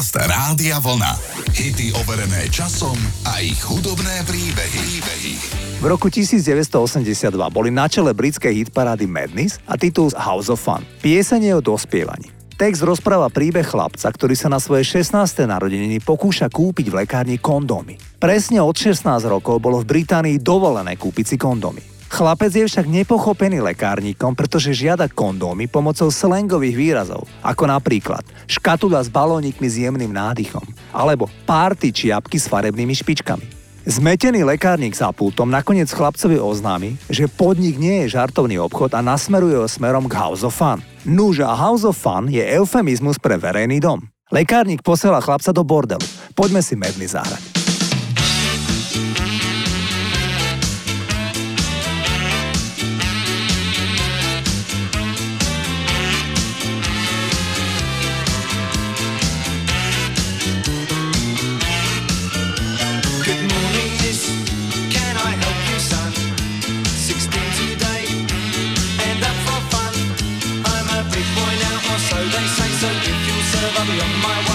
Podcast Rádia Vlna. Hity overené časom a ich hudobné príbehy. príbehy. V roku 1982 boli na čele britskej hitparády Madness a titul House of Fun. Pieseň je o dospievaní. Text rozpráva príbeh chlapca, ktorý sa na svoje 16. narodeniny pokúša kúpiť v lekárni kondómy. Presne od 16 rokov bolo v Británii dovolené kúpiť si kondómy. Chlapec je však nepochopený lekárnikom, pretože žiada kondómy pomocou slangových výrazov, ako napríklad škatula s balónikmi s jemným nádychom, alebo párty čiapky s farebnými špičkami. Zmetený lekárnik za pultom nakoniec chlapcovi oznámi, že podnik nie je žartovný obchod a nasmeruje ho smerom k House of Fun. Núž a House of Fun je eufemizmus pre verejný dom. Lekárnik posiela chlapca do bordelu. Poďme si medny zahrať. serve up your mind.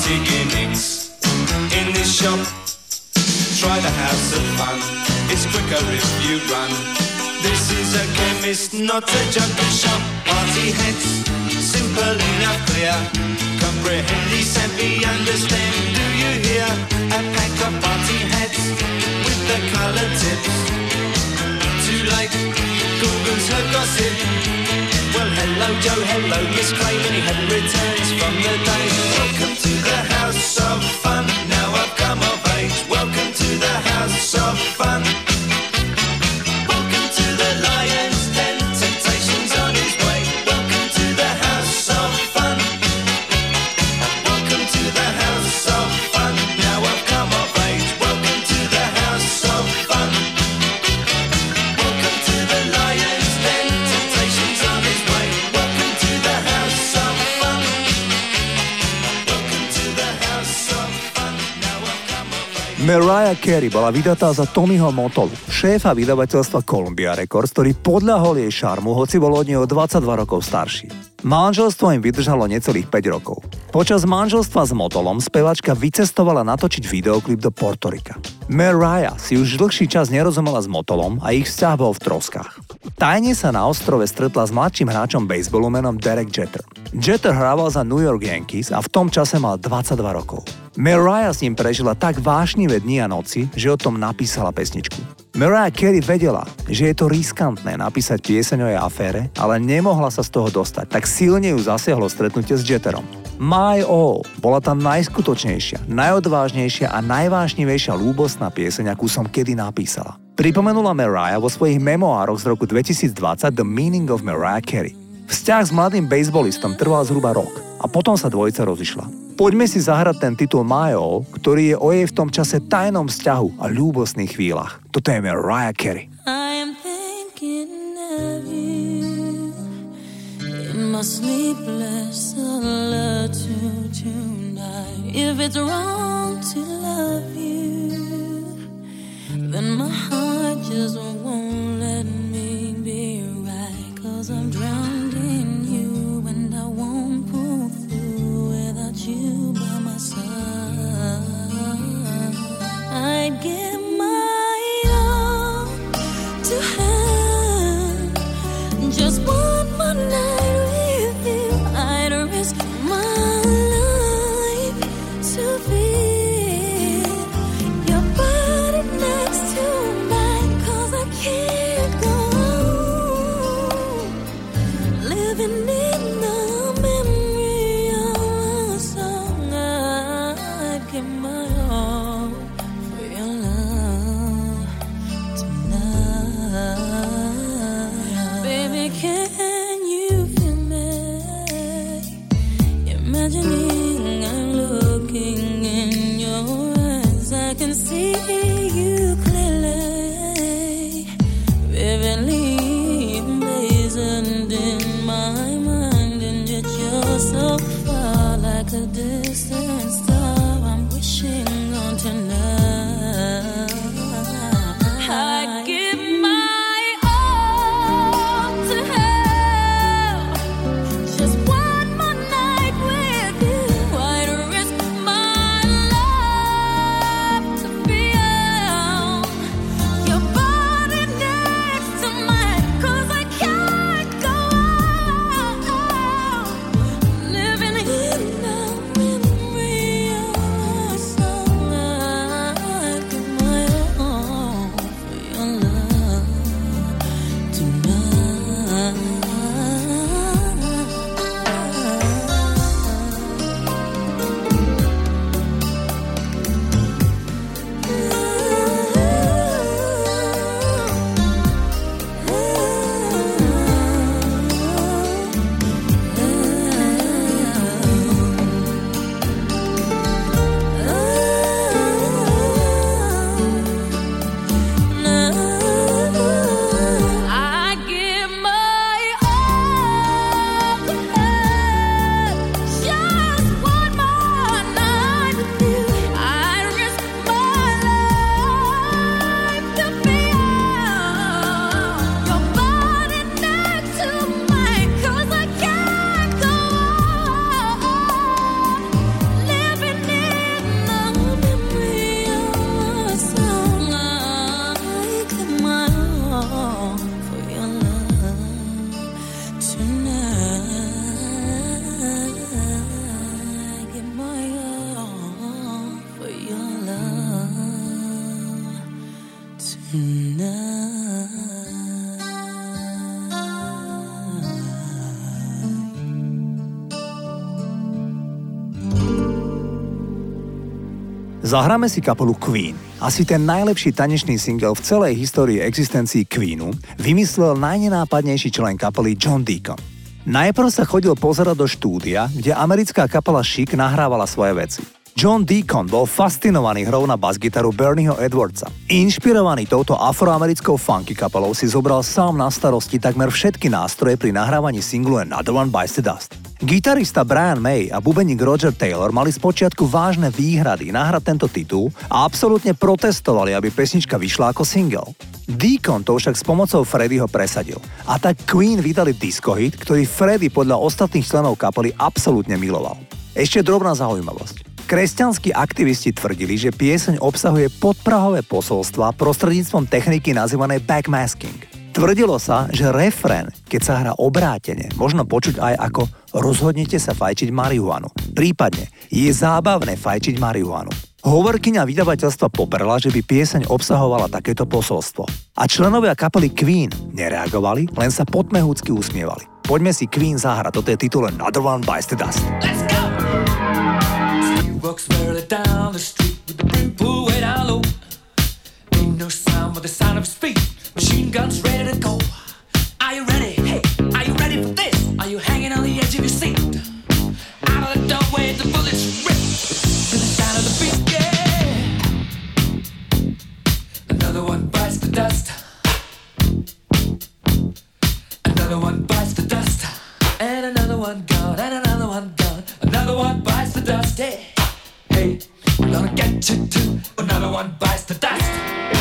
Party mix in this shop. Try the house of fun, it's quicker if you run. This is a chemist, not a junkie shop. Party heads, simple enough, clear. Comprehend, semi understand. Do you hear a pack of party heads with the colour tips? Too late, Google's her gossip. Well, hello, Joe, hello, Miss Crane. He hadn't returned from the day. Welcome to the house of fun. Now I've come of age. Welcome to the house of fun. Mariah Carey bola vydatá za Tommyho Motolu, šéfa vydavateľstva Columbia Records, ktorý podľahol jej šarmu, hoci bol od neho 22 rokov starší. Manželstvo im vydržalo necelých 5 rokov. Počas manželstva s Motolom spevačka vycestovala natočiť videoklip do Portorika. Mariah si už dlhší čas nerozumela s Motolom a ich vzťah bol v troskách. Tajne sa na ostrove stretla s mladším hráčom baseballu menom Derek Jeter. Jeter hrával za New York Yankees a v tom čase mal 22 rokov. Mariah s ním prežila tak vášnivé dni a noci, že o tom napísala pesničku. Mariah Carey vedela, že je to riskantné napísať pieseň o jej afére, ale nemohla sa z toho dostať, tak silne ju zasiahlo stretnutie s Jetterom. My All bola tá najskutočnejšia, najodvážnejšia a najvážnivejšia lúbostná pieseň, akú som kedy napísala. Pripomenula Mariah vo svojich memoároch z roku 2020 The Meaning of Mariah Carey. Vzťah s mladým bejsbolistom trval zhruba rok a potom sa dvojica rozišla. Poďme si zahrať ten titul My All, ktorý je o jej v tom čase tajnom vzťahu a ľúbosných chvíľach. Toto je Mariah Carey. I am thinking of you my sleepless solitude tonight. If it's wrong to love you, then my heart just won't let me be right. Cause I'm drowned Zahráme si kapelu Queen. Asi ten najlepší tanečný single v celej histórii existencii Queenu vymyslel najnenápadnejší člen kapely John Deacon. Najprv sa chodil pozerať do štúdia, kde americká kapela Chic nahrávala svoje veci. John Deacon bol fascinovaný hrou na basgitaru Bernieho Edwardsa. Inšpirovaný touto afroamerickou funky kapelou si zobral sám na starosti takmer všetky nástroje pri nahrávaní singlu Another One Bites the Dust. Gitarista Brian May a bubeník Roger Taylor mali spočiatku vážne výhrady nahrať tento titul a absolútne protestovali, aby pesnička vyšla ako single. Deacon to však s pomocou Freddyho presadil. A tak Queen vydali disco hit, ktorý Freddy podľa ostatných členov kapely absolútne miloval. Ešte drobná zaujímavosť. Kresťanskí aktivisti tvrdili, že pieseň obsahuje podprahové posolstva prostredníctvom techniky nazývanej backmasking. Tvrdilo sa, že refrén, keď sa hrá obrátene, možno počuť aj ako rozhodnite sa fajčiť marihuanu. Prípadne je zábavné fajčiť marihuanu. Hovorkyňa vydavateľstva poprela, že by pieseň obsahovala takéto posolstvo. A členovia kapely Queen nereagovali, len sa potmehúcky usmievali. Poďme si Queen zahrať, toto je titul Another One Bites the Dust. Let's go! down the street with the no sound but the sound of feet. Machine guns ready to go. Are you ready? Hey, we're gonna get you too. Another one bites the dust.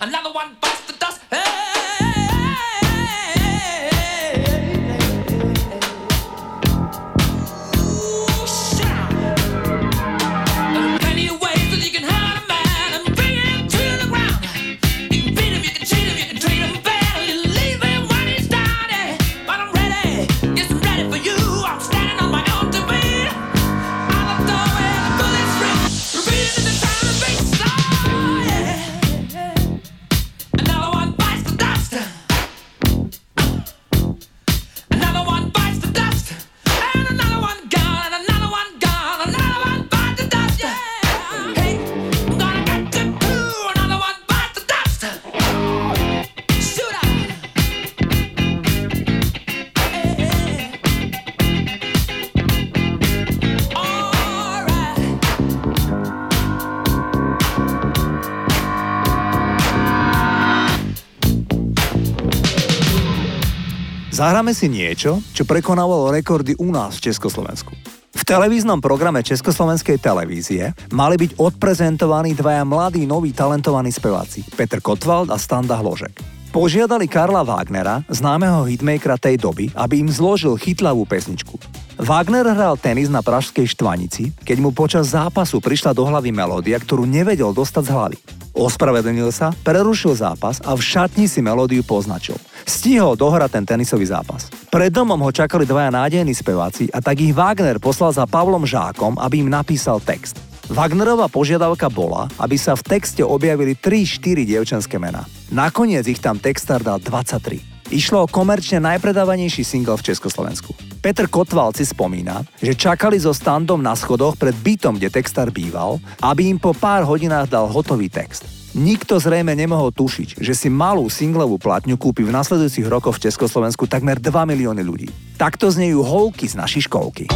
Another one. Zahráme si niečo, čo prekonávalo rekordy u nás v Československu. V televíznom programe Československej televízie mali byť odprezentovaní dvaja mladí, noví, talentovaní speváci, Petr Kotwald a Standa Hložek. Požiadali Karla Wagnera, známeho hitmakera tej doby, aby im zložil chytlavú pesničku. Wagner hral tenis na pražskej štvanici, keď mu počas zápasu prišla do hlavy melódia, ktorú nevedel dostať z hlavy. Ospravedlnil sa, prerušil zápas a v šatni si melódiu poznačil. Stihol dohrať ten tenisový zápas. Pred domom ho čakali dvaja nádejní speváci a tak ich Wagner poslal za Pavlom Žákom, aby im napísal text. Wagnerová požiadavka bola, aby sa v texte objavili 3-4 dievčenské mená. Nakoniec ich tam textár dal 23. Išlo o komerčne najpredávanejší single v Československu. Peter Kotval si spomína, že čakali so standom na schodoch pred bytom, kde textár býval, aby im po pár hodinách dal hotový text. Nikto zrejme nemohol tušiť, že si malú singlovú platňu kúpi v nasledujúcich rokoch v Československu takmer 2 milióny ľudí. Takto znejú holky z našej školky.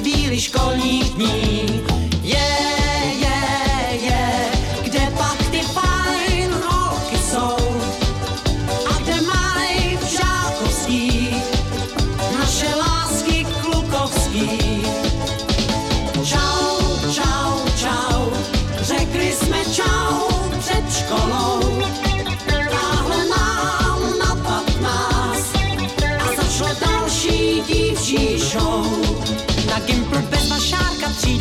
víry školních dní.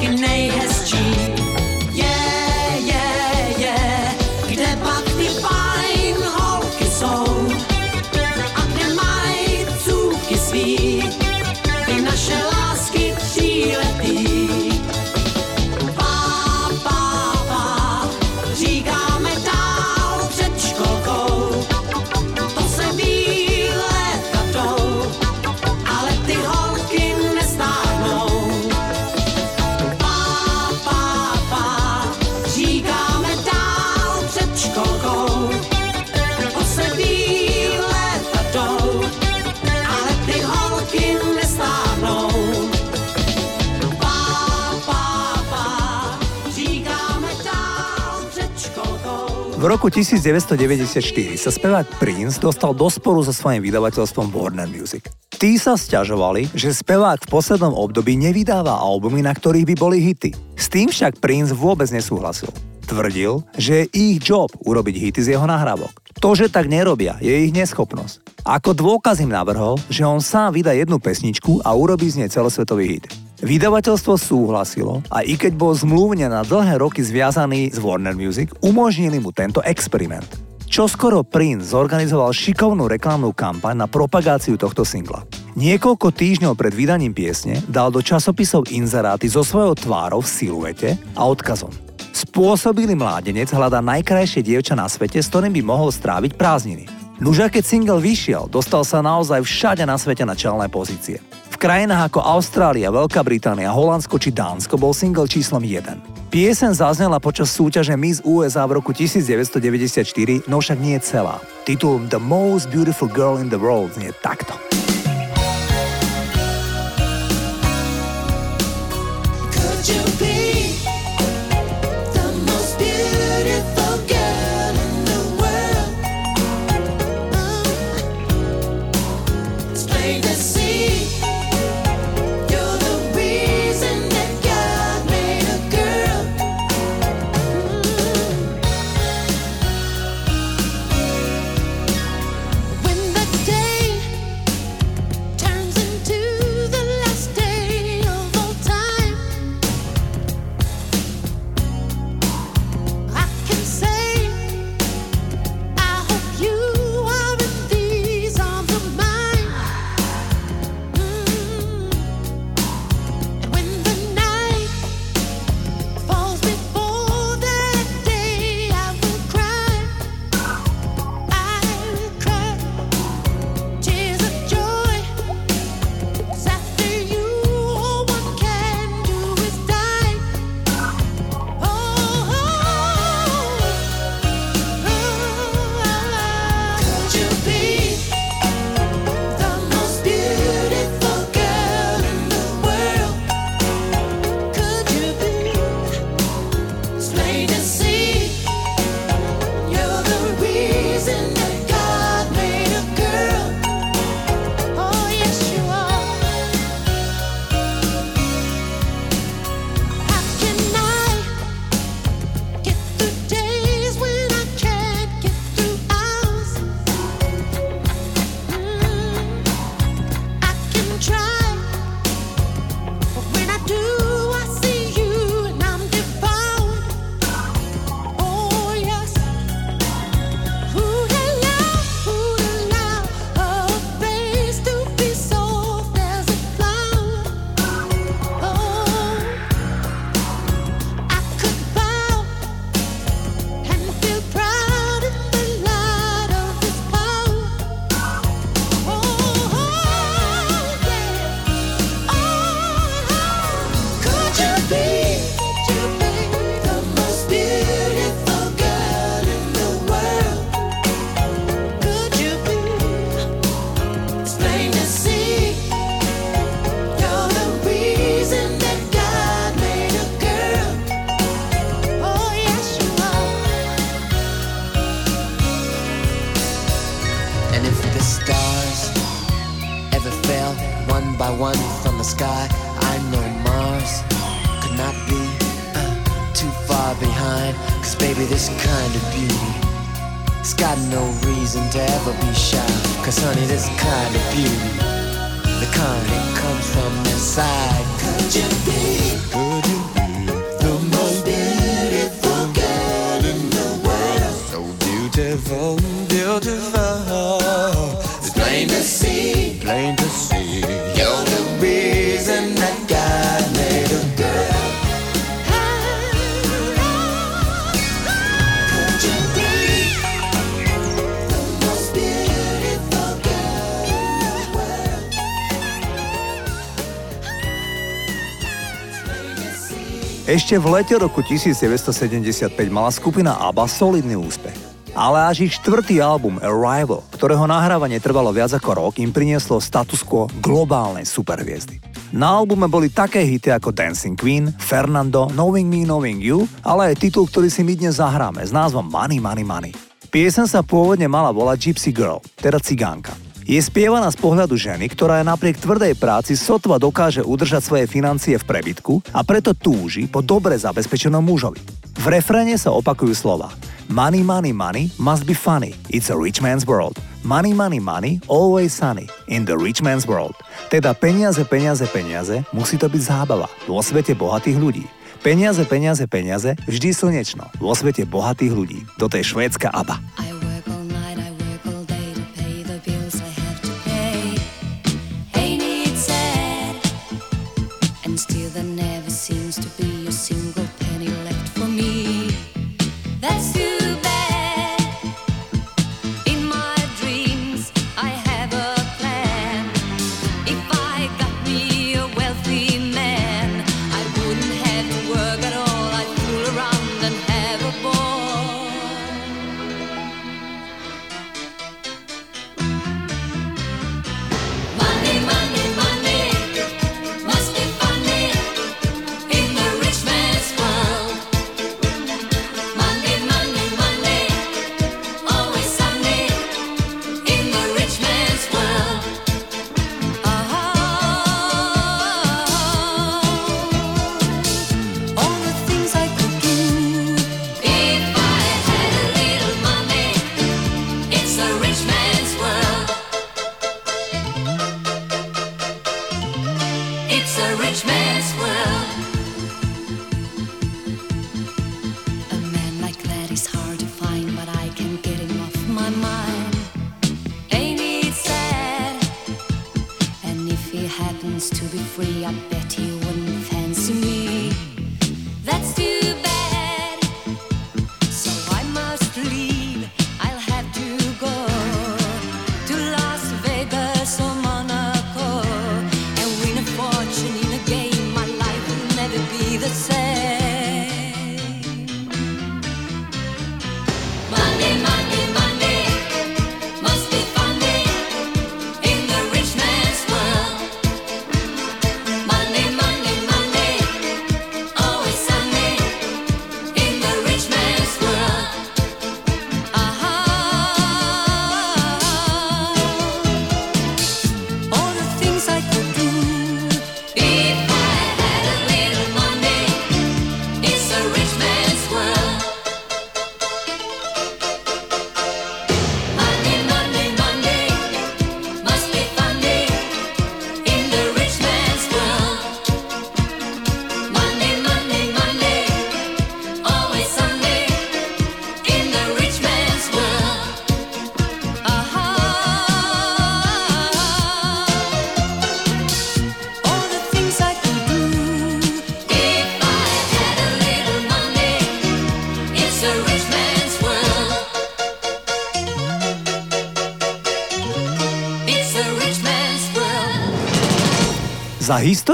z roku 1994 sa spevák Prince dostal do sporu so svojím vydavateľstvom Warner Music. Tí sa stiažovali, že spevák v poslednom období nevydáva albumy, na ktorých by boli hity. S tým však Prince vôbec nesúhlasil. Tvrdil, že je ich job urobiť hity z jeho nahrávok. To, že tak nerobia, je ich neschopnosť. Ako dôkaz im navrhol, že on sám vydá jednu pesničku a urobí z nej celosvetový hit. Vydavateľstvo súhlasilo a i keď bol zmluvne na dlhé roky zviazaný s Warner Music, umožnili mu tento experiment. Čoskoro Prince zorganizoval šikovnú reklamnú kampaň na propagáciu tohto singla. Niekoľko týždňov pred vydaním piesne dal do časopisov inzeráty so svojou tvárou v siluete a odkazom. Spôsobili mládenec hľada najkrajšie dievča na svete, s ktorým by mohol stráviť prázdniny. Nuž keď single vyšiel, dostal sa naozaj všade na svete na čelné pozície. Krajinách ako Austrália, Veľká Británia, Holandsko či Dánsko bol single číslom 1. Piesen zaznela počas súťaže Miss USA v roku 1994, no však nie celá. Titul The Most Beautiful Girl in the World znie takto. behind. Cause baby, this kind of beauty, it's got no reason to ever be shy. Cause honey, this kind of beauty, the kind that comes from inside. Could you be? Could you be the most beautiful girl in the world? So beautiful, beautiful. It's plain to see, plain to see Ešte v lete roku 1975 mala skupina ABBA solidný úspech. Ale až ich štvrtý album Arrival, ktorého nahrávanie trvalo viac ako rok, im prinieslo status quo globálnej superhviezdy. Na albume boli také hity ako Dancing Queen, Fernando, Knowing Me, Knowing You, ale aj titul, ktorý si my dnes zahráme s názvom Money, Money, Money. Piesen sa pôvodne mala volať Gypsy Girl, teda cigánka. Je spievaná z pohľadu ženy, ktorá je napriek tvrdej práci sotva dokáže udržať svoje financie v prebytku a preto túži po dobre zabezpečenom mužovi. V refréne sa opakujú slova Money, money, money must be funny. It's a rich man's world. Money, money, money, always sunny. In the rich man's world. Teda peniaze, peniaze, peniaze, musí to byť zábava vo svete bohatých ľudí. Peniaze, peniaze, peniaze, vždy slnečno vo svete bohatých ľudí. Toto je švédska ABBA. I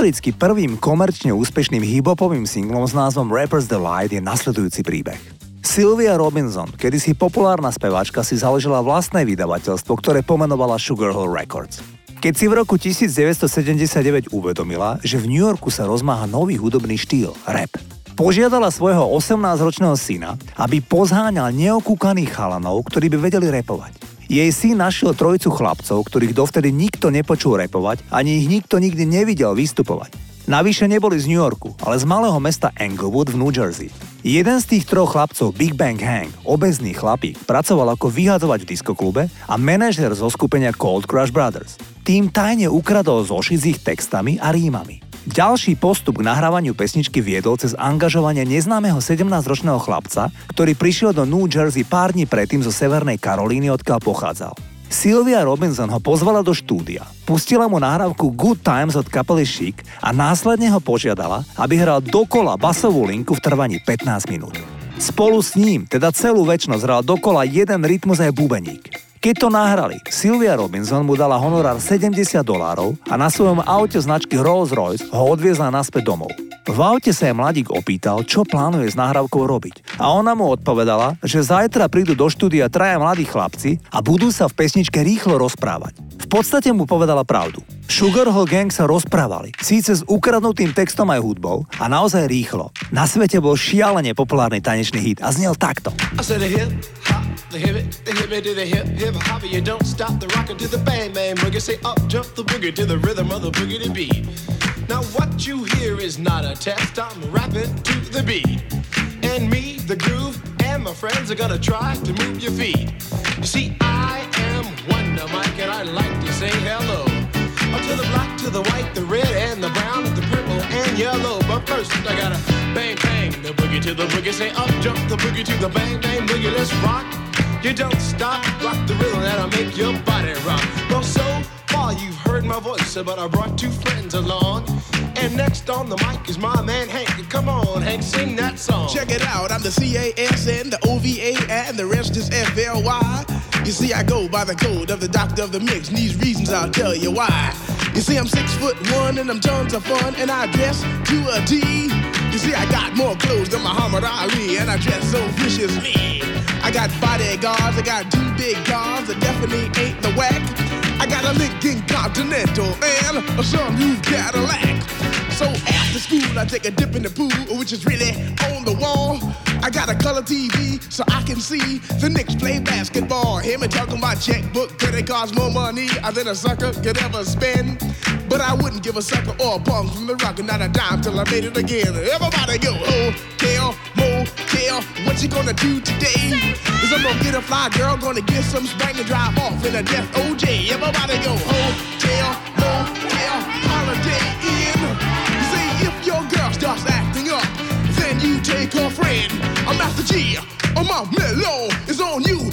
historicky prvým komerčne úspešným hip-hopovým singlom s názvom Rapper's Delight je nasledujúci príbeh. Sylvia Robinson, kedysi populárna speváčka, si založila vlastné vydavateľstvo, ktoré pomenovala Sugar Hill Records. Keď si v roku 1979 uvedomila, že v New Yorku sa rozmáha nový hudobný štýl, rap, požiadala svojho 18-ročného syna, aby pozháňal neokúkaných chalanov, ktorí by vedeli repovať. Jej syn našiel trojicu chlapcov, ktorých dovtedy nikto nepočul repovať, ani ich nikto nikdy nevidel vystupovať. Navyše neboli z New Yorku, ale z malého mesta Englewood v New Jersey. Jeden z tých troch chlapcov, Big Bang Hank, obezný chlapík, pracoval ako vyhadzovač v diskoklube a manažer zo skupenia Cold Crush Brothers. Tým tajne ukradol zošit s ich textami a rímami. Ďalší postup k nahrávaniu pesničky viedol cez angažovanie neznámeho 17-ročného chlapca, ktorý prišiel do New Jersey pár dní predtým zo Severnej Karolíny, odkiaľ pochádzal. Sylvia Robinson ho pozvala do štúdia, pustila mu nahrávku Good Times od kapely Chic a následne ho požiadala, aby hral dokola basovú linku v trvaní 15 minút. Spolu s ním, teda celú väčnosť, hral dokola jeden rytmus aj bubeník. Keď to nahrali, Sylvia Robinson mu dala honorár 70 dolárov a na svojom aute značky Rolls-Royce ho odviezla naspäť domov. V aute sa jej mladík opýtal, čo plánuje s nahrávkou robiť. A ona mu odpovedala, že zajtra prídu do štúdia traja mladí chlapci a budú sa v pesničke rýchlo rozprávať. V podstate mu povedala pravdu. Sugar Hill Gang sa rozprávali, síce s ukradnutým textom aj hudbou a naozaj rýchlo. Na svete bol šialene populárny tanečný hit a znel takto. I said a hip hop, the hip the hip it to the hip hip hop. You don't stop the rocker to the bang bang boogie. Say up jump the boogie to the rhythm of the boogie to beat. Now what you hear is not a test. I'm rapping to the beat, and me, the groove, and my friends are gonna try to move your feet. You see, I am Wonder Mike, and I like to say hello. Up to the black, to the white, the red, and the brown, the purple, and yellow. But first, I gotta bang bang the boogie to the boogie. Say up jump the boogie to the bang bang boogie. Let's rock. You don't stop, rock the rhythm that'll make your body rock. Well, so far you've heard my voice, but I brought two friends along. And next on the mic is my man Hank. Come on, Hank, sing that song. Check it out, I'm the CASN, the OVA, and the rest is FLY. You see, I go by the code of the doctor of the mix, and these reasons I'll tell you why. You see, I'm six foot one, and I'm tons of fun, and I dress to a T. See, I got more clothes than Muhammad Ali, and I dress so viciously. I got bodyguards, I got two big guns that definitely ain't the whack. I got a Lincoln Continental and a sunroof Cadillac. So after school, I take a dip in the pool, which is really on the wall. I got a color TV so I can see the Knicks play basketball. Hear me talking about checkbook, credit cards, more money than a sucker could ever spend. But I wouldn't give a sucker or a bum from the rock and not a dime till I made it again. Everybody go, oh, hotel, motel, what you gonna do today? Is I'm gonna get a fly girl, gonna get some spring and drive off in a death OJ. Everybody go, oh, hotel, motel, holiday. You see, if your girl starts acting up, then you take her friend. I'm Master G. Oh, my mellow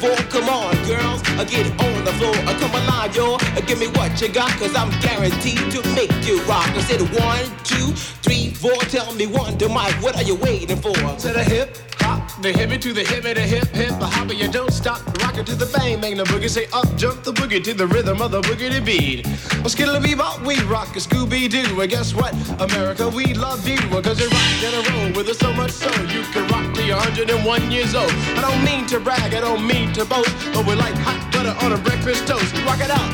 four. Come on, girls, I get it on the floor. I come alive, yo. Uh, Give me what you got, cause I'm guaranteed to make you rock. I said one, two, three, four. Tell me one, to Mike, what are you waiting for? To the hip, hop, the hippie to the hippie, the hip, hip, the hopper. You don't stop, rock it to the bang, bang, the boogie. Say up, jump the boogie to the rhythm of the boogie to beat. Well, skittle bebop, we rock a Scooby Doo. Well, guess what? America, we love you. Cause you rock in a roll with us so much so you can 101 years old. I don't mean to brag, I don't mean to boast, but we're like hot butter on a breakfast toast. Rock it out.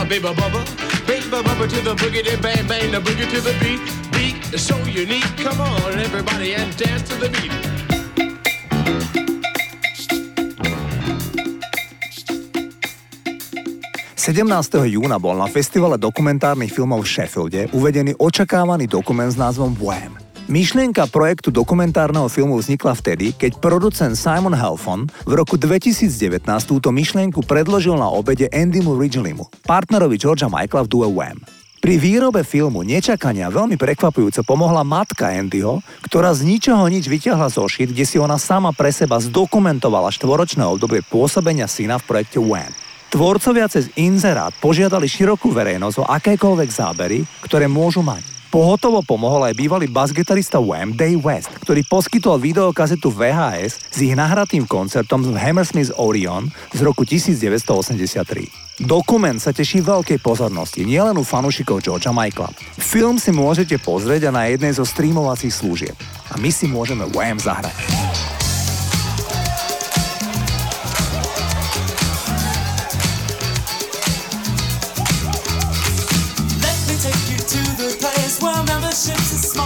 A baby bubba, baby bubba to the boogie, the bang bang, the boogie to the beat. Beat is so unique. Come on, everybody, and dance to the beat. 17. júna bol na festivale dokumentárnych filmov v Sheffielde uvedený očakávaný dokument s názvom Wham. Myšlienka projektu dokumentárneho filmu vznikla vtedy, keď producent Simon Halfon v roku 2019 túto myšlienku predložil na obede Andymu Ridgelymu, partnerovi Georgia Michaela v due Wham. Pri výrobe filmu nečakania veľmi prekvapujúco pomohla matka Andyho, ktorá z ničoho nič vyťahla zošit, kde si ona sama pre seba zdokumentovala štvoročné obdobie pôsobenia syna v projekte Wham. Tvorcovia cez inzerát požiadali širokú verejnosť o akékoľvek zábery, ktoré môžu mať. Pohotovo pomohol aj bývalý basgitarista Wham Day West, ktorý poskytol videokazetu VHS s ich nahratým koncertom v Hammersmith Orion z roku 1983. Dokument sa teší veľkej pozornosti, nielen u fanúšikov Georgia Michaela. Film si môžete pozrieť a na jednej zo streamovacích služieb. A my si môžeme Wham zahrať. worships the smile.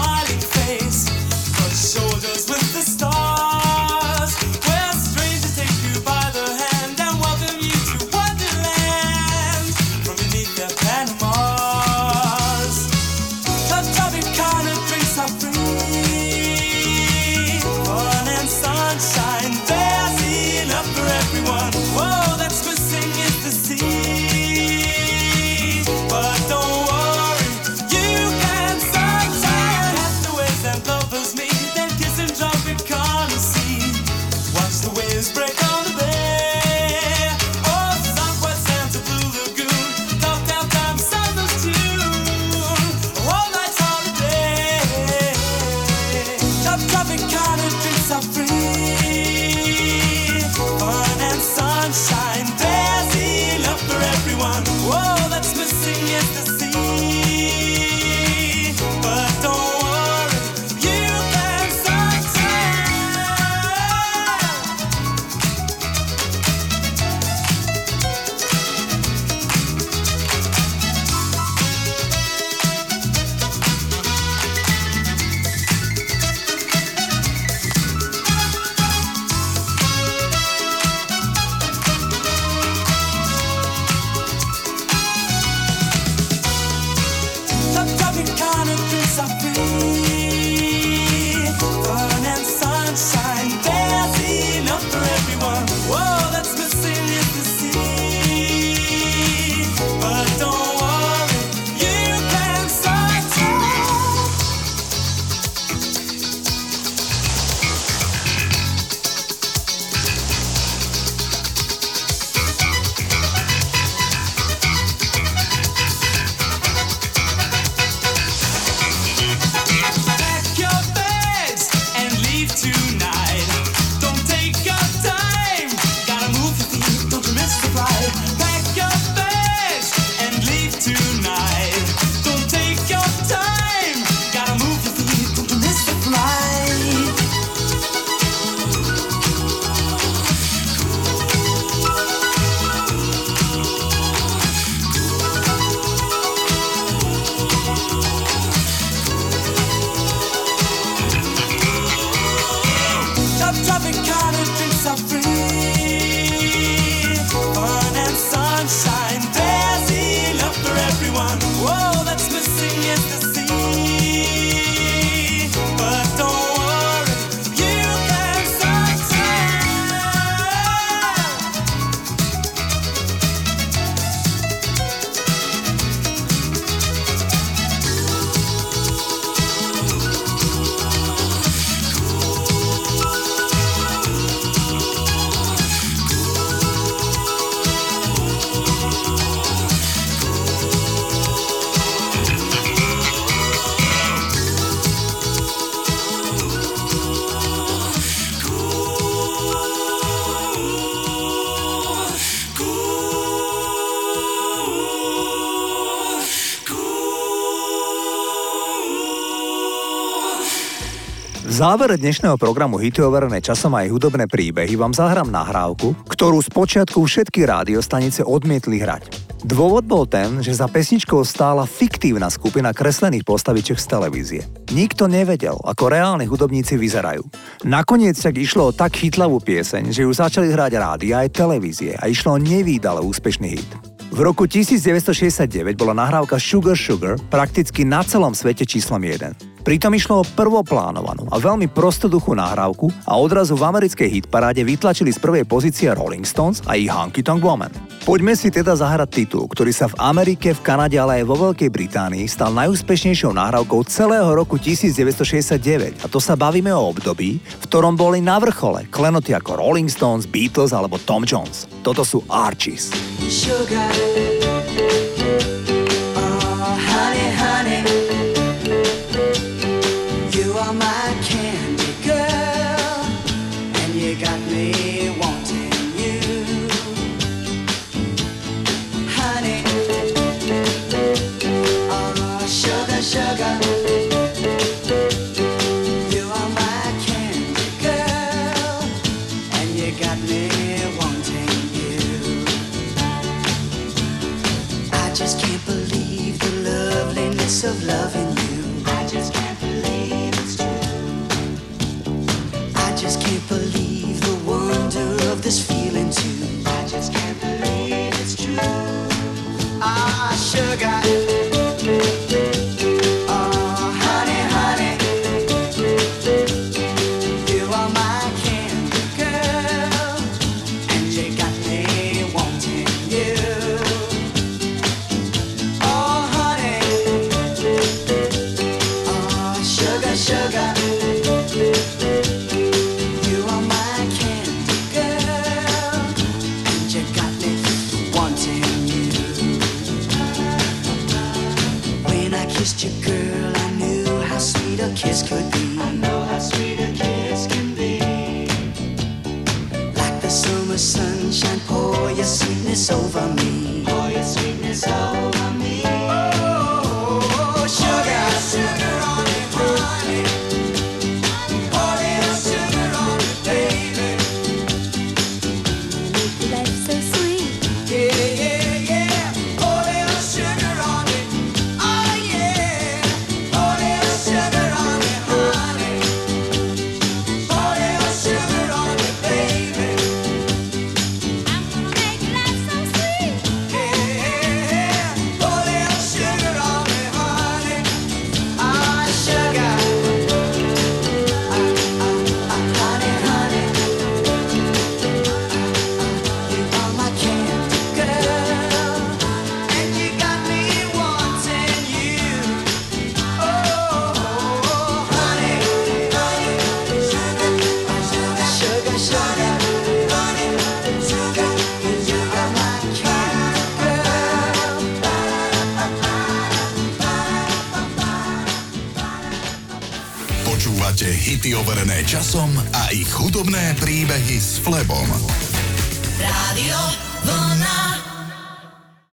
V závere dnešného programu Hity overené časom aj hudobné príbehy vám zahrám nahrávku, ktorú z počiatku všetky rádiostanice odmietli hrať. Dôvod bol ten, že za pesničkou stála fiktívna skupina kreslených postavičiek z televízie. Nikto nevedel, ako reálni hudobníci vyzerajú. Nakoniec však išlo o tak chytlavú pieseň, že ju začali hrať rádia aj televízie a išlo o nevýdale úspešný hit. V roku 1969 bola nahrávka Sugar Sugar prakticky na celom svete číslom 1. Pritom išlo o prvoplánovanú a veľmi prostoduchú nahrávku a odrazu v americkej hitparáde vytlačili z prvej pozície Rolling Stones a ich Honky Tonk Woman. Poďme si teda zahrať titul, ktorý sa v Amerike, v Kanade, ale aj vo Veľkej Británii stal najúspešnejšou nahrávkou celého roku 1969 a to sa bavíme o období, v ktorom boli na vrchole klenoty ako Rolling Stones, Beatles alebo Tom Jones. Toto sú Archies. sugar.